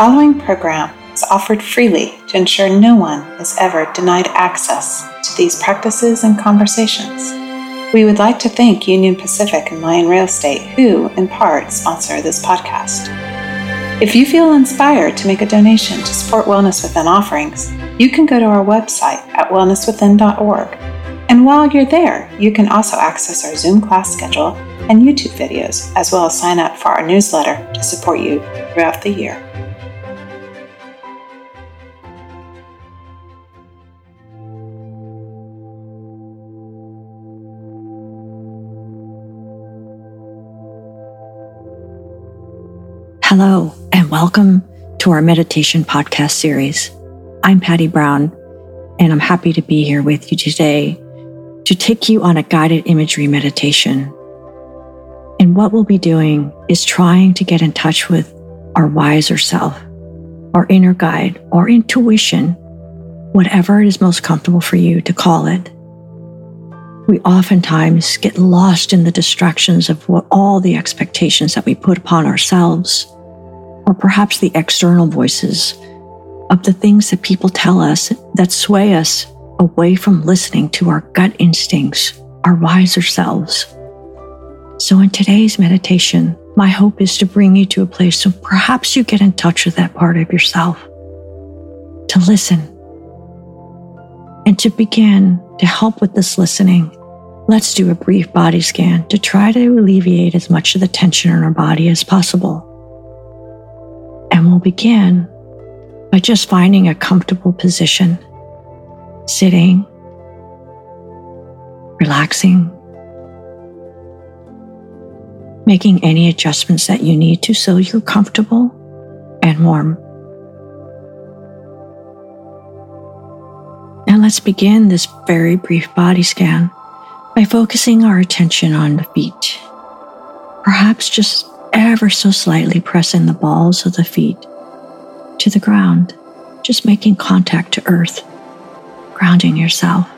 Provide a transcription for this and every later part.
following program is offered freely to ensure no one is ever denied access to these practices and conversations. We would like to thank Union Pacific and Lyon Real Estate, who, in part, sponsor this podcast. If you feel inspired to make a donation to support Wellness Within offerings, you can go to our website at wellnesswithin.org. And while you're there, you can also access our Zoom class schedule and YouTube videos, as well as sign up for our newsletter to support you throughout the year. Hello, and welcome to our meditation podcast series. I'm Patty Brown, and I'm happy to be here with you today to take you on a guided imagery meditation. And what we'll be doing is trying to get in touch with our wiser self, our inner guide, our intuition, whatever it is most comfortable for you to call it. We oftentimes get lost in the distractions of what all the expectations that we put upon ourselves or perhaps the external voices of the things that people tell us that sway us away from listening to our gut instincts, our wiser selves. So, in today's meditation, my hope is to bring you to a place so perhaps you get in touch with that part of yourself, to listen. And to begin to help with this listening, let's do a brief body scan to try to alleviate as much of the tension in our body as possible. We'll begin by just finding a comfortable position, sitting, relaxing, making any adjustments that you need to so you're comfortable and warm. Now let's begin this very brief body scan by focusing our attention on the feet. Perhaps just ever so slightly pressing the balls of the feet to the ground, just making contact to earth, grounding yourself.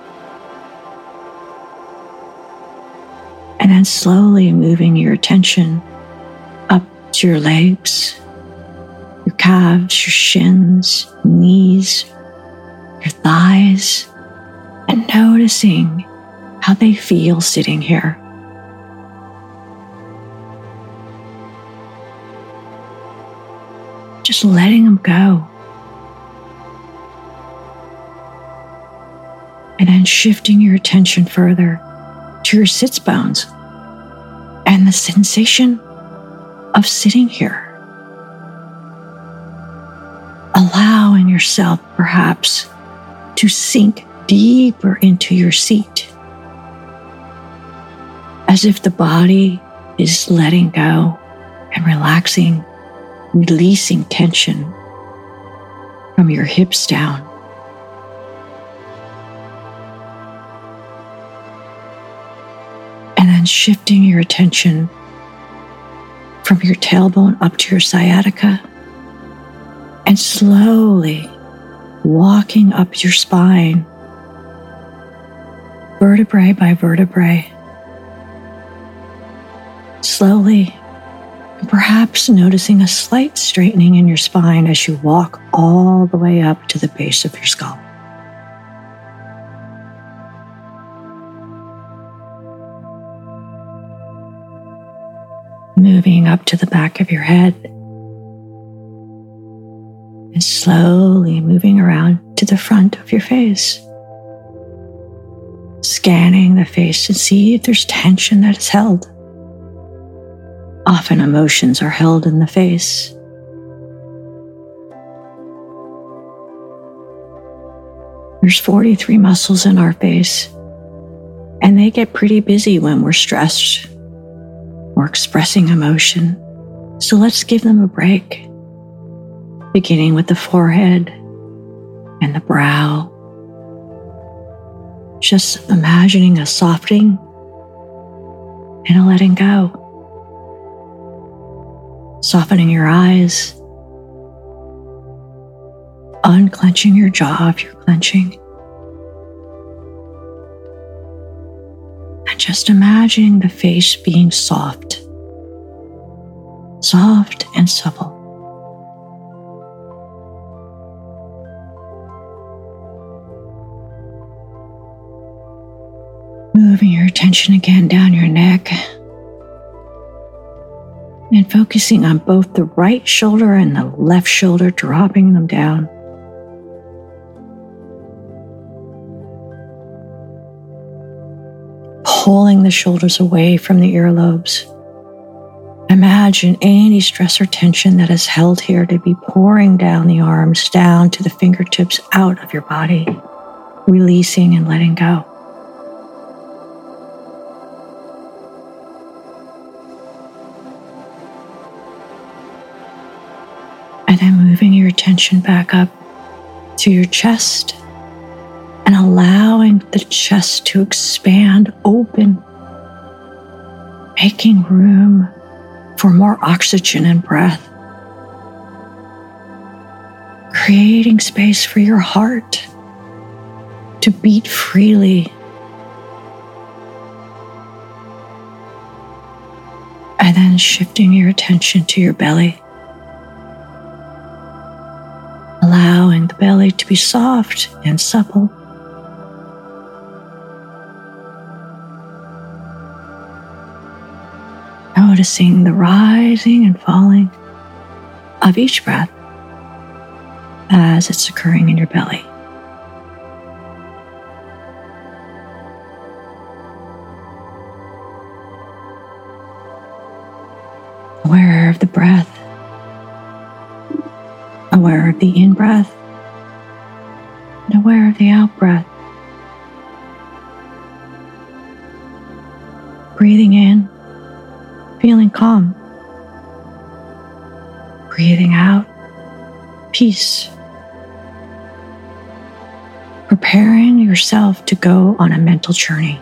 And then slowly moving your attention up to your legs, your calves, your shins, knees, your thighs, and noticing how they feel sitting here. Just letting them go. And then shifting your attention further to your sits bones and the sensation of sitting here. Allowing yourself perhaps to sink deeper into your seat as if the body is letting go and relaxing releasing tension from your hips down. And then shifting your attention from your tailbone up to your sciatica and slowly walking up your spine, vertebrae by vertebrae. Slowly perhaps noticing a slight straightening in your spine as you walk all the way up to the base of your skull. Moving up to the back of your head and slowly moving around to the front of your face. Scanning the face to see if there's tension that is held. Often emotions are held in the face. There's 43 muscles in our face, and they get pretty busy when we're stressed or expressing emotion. So let's give them a break, beginning with the forehead and the brow. Just imagining a softening and a letting go softening your eyes, unclenching your jaw if you're clenching. And just imagining the face being soft, soft and supple. Moving your attention again down your neck and focusing on both the right shoulder and the left shoulder, dropping them down. Pulling the shoulders away from the earlobes. Imagine any stress or tension that is held here to be pouring down the arms, down to the fingertips, out of your body, releasing and letting go. And then moving your attention back up to your chest and allowing the chest to expand open, making room for more oxygen and breath, creating space for your heart to beat freely. And then shifting your attention to your belly. Allowing the belly to be soft and supple. Noticing the rising and falling of each breath as it's occurring in your belly. Aware of the breath of the in breath and aware of the out breath. Breathing in, feeling calm. Breathing out, peace. Preparing yourself to go on a mental journey.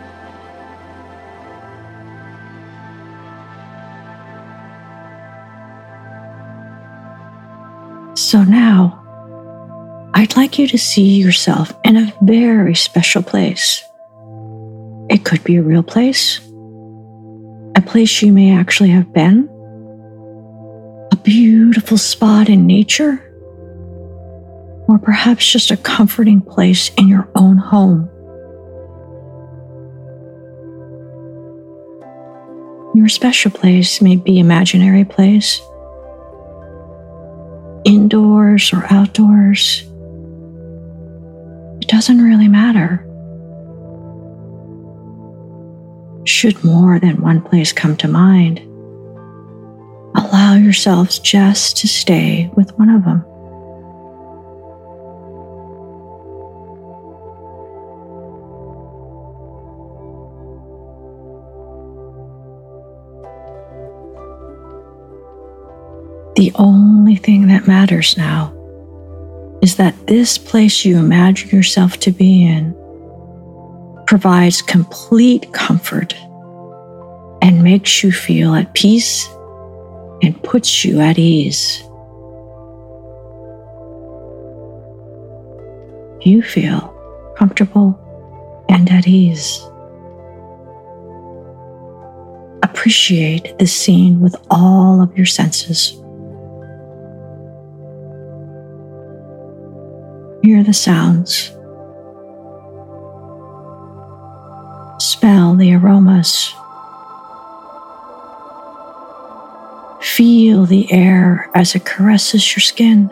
So now, I'd like you to see yourself in a very special place. It could be a real place, a place you may actually have been, a beautiful spot in nature, or perhaps just a comforting place in your own home. Your special place may be imaginary place indoors or outdoors. It doesn't really matter. Should more than one place come to mind, allow yourselves just to stay with one of them. The only thing that matters now is that this place you imagine yourself to be in provides complete comfort and makes you feel at peace and puts you at ease. You feel comfortable and at ease. Appreciate this scene with all of your senses. Hear the sounds. Smell the aromas. Feel the air as it caresses your skin.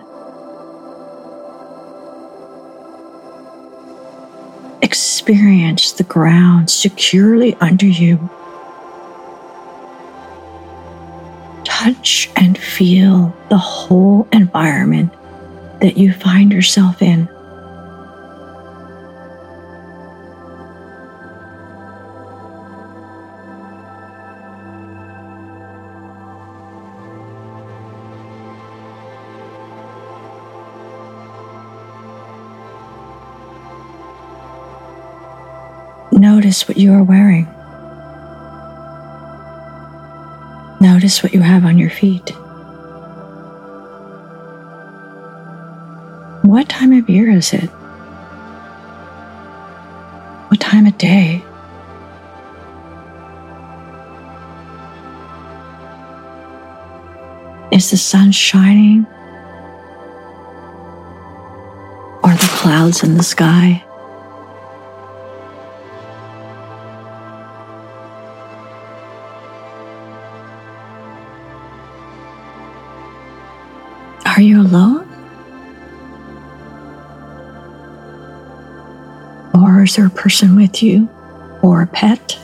Experience the ground securely under you. Touch and feel the whole environment that you find yourself in. Notice what you are wearing. Notice what you have on your feet. What time of year is it? What time of day? Is the sun shining? Are the clouds in the sky? A person with you or a pet?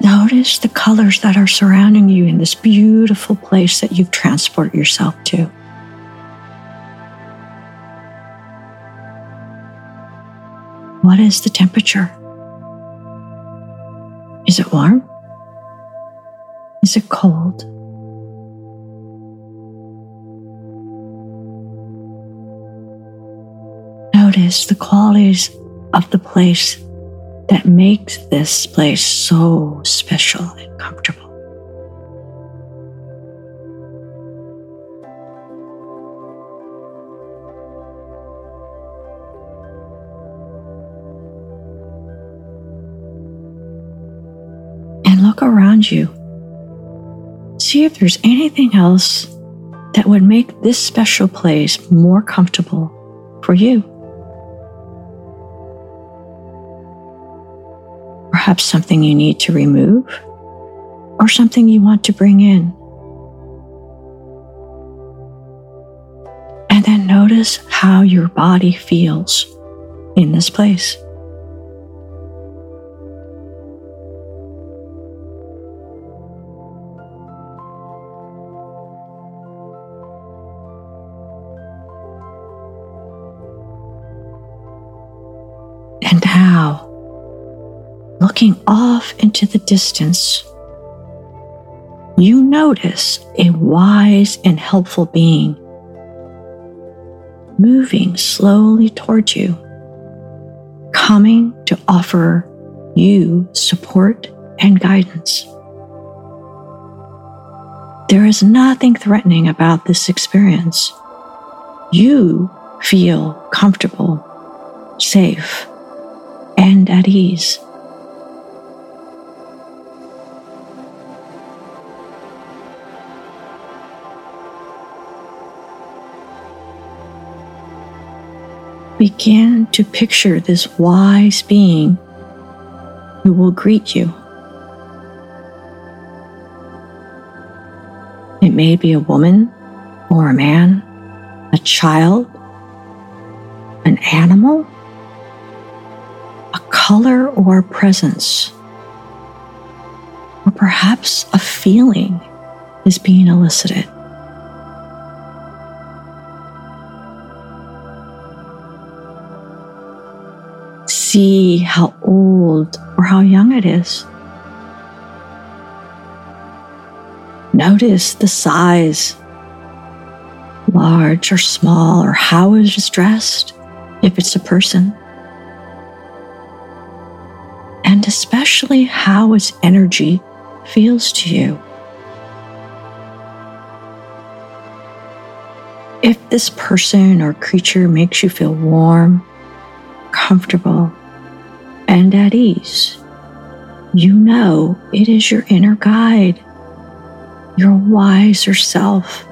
Notice the colors that are surrounding you in this beautiful place that you've transported yourself to. What is the temperature? Is it warm? Is it cold? Notice the qualities of the place that makes this place so special and comfortable. And look around you. See if there's anything else that would make this special place more comfortable for you. Perhaps something you need to remove or something you want to bring in. And then notice how your body feels in this place. And now, looking off into the distance, you notice a wise and helpful being moving slowly towards you, coming to offer you support and guidance. There is nothing threatening about this experience. You feel comfortable, safe, and at ease. Begin to picture this wise being who will greet you. It may be a woman or a man, a child, an animal, a color or presence, or perhaps a feeling is being elicited. See how old or how young it is. Notice the size, large or small, or how it is dressed, if it's a person. And especially how its energy feels to you. If this person or creature makes you feel warm, comfortable, and at ease. You know it is your inner guide, your wiser self,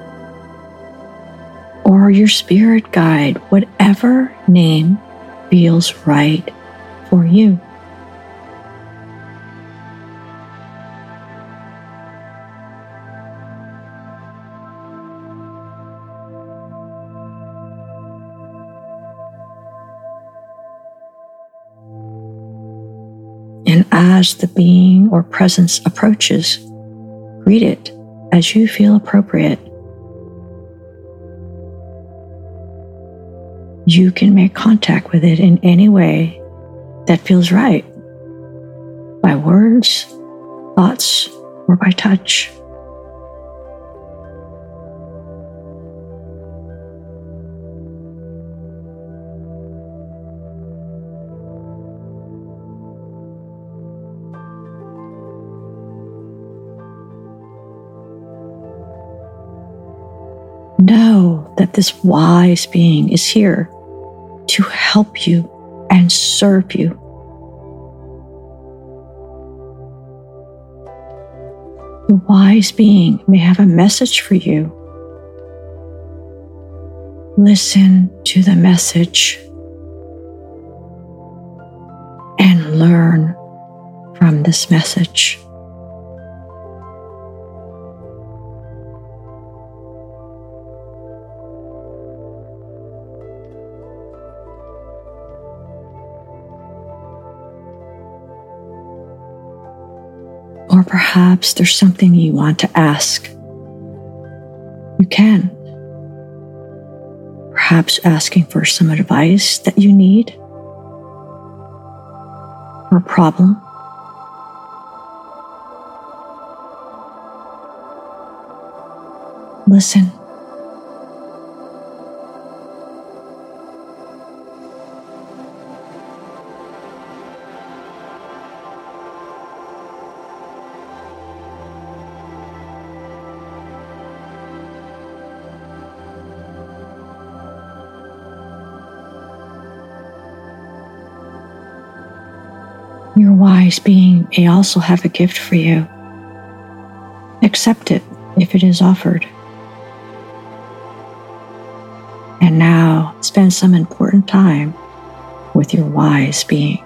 or your spirit guide, whatever name feels right for you. And as the being or presence approaches, greet it as you feel appropriate. You can make contact with it in any way that feels right by words, thoughts, or by touch. Know that this wise being is here to help you and serve you. The wise being may have a message for you. Listen to the message and learn from this message. Or perhaps there's something you want to ask. You can. Perhaps asking for some advice that you need, or a problem. Listen. Your wise being may also have a gift for you. Accept it if it is offered. And now spend some important time with your wise being.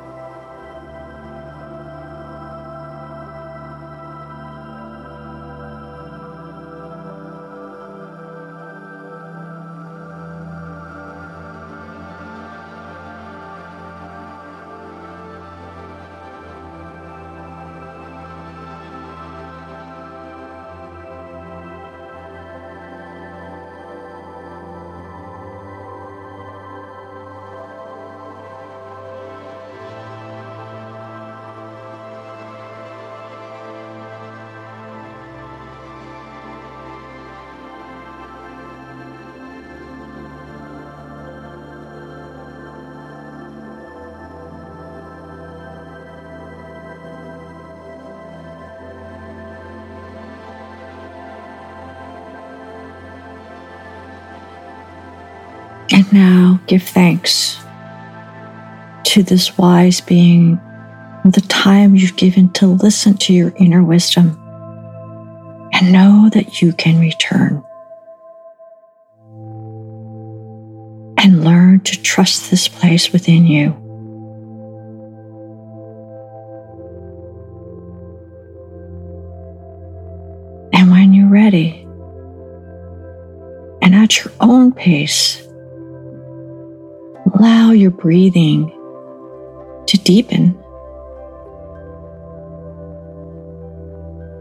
Now give thanks to this wise being for the time you've given to listen to your inner wisdom and know that you can return. And learn to trust this place within you. And when you're ready, and at your own pace, allow your breathing to deepen.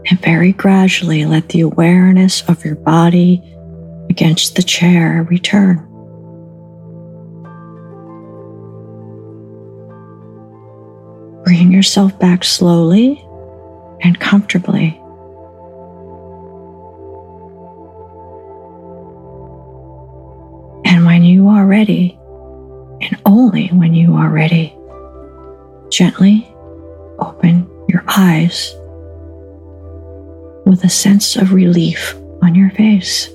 And very gradually let the awareness of your body against the chair return. Bring yourself back slowly and comfortably. And when you are ready, only when you are ready, gently open your eyes with a sense of relief on your face.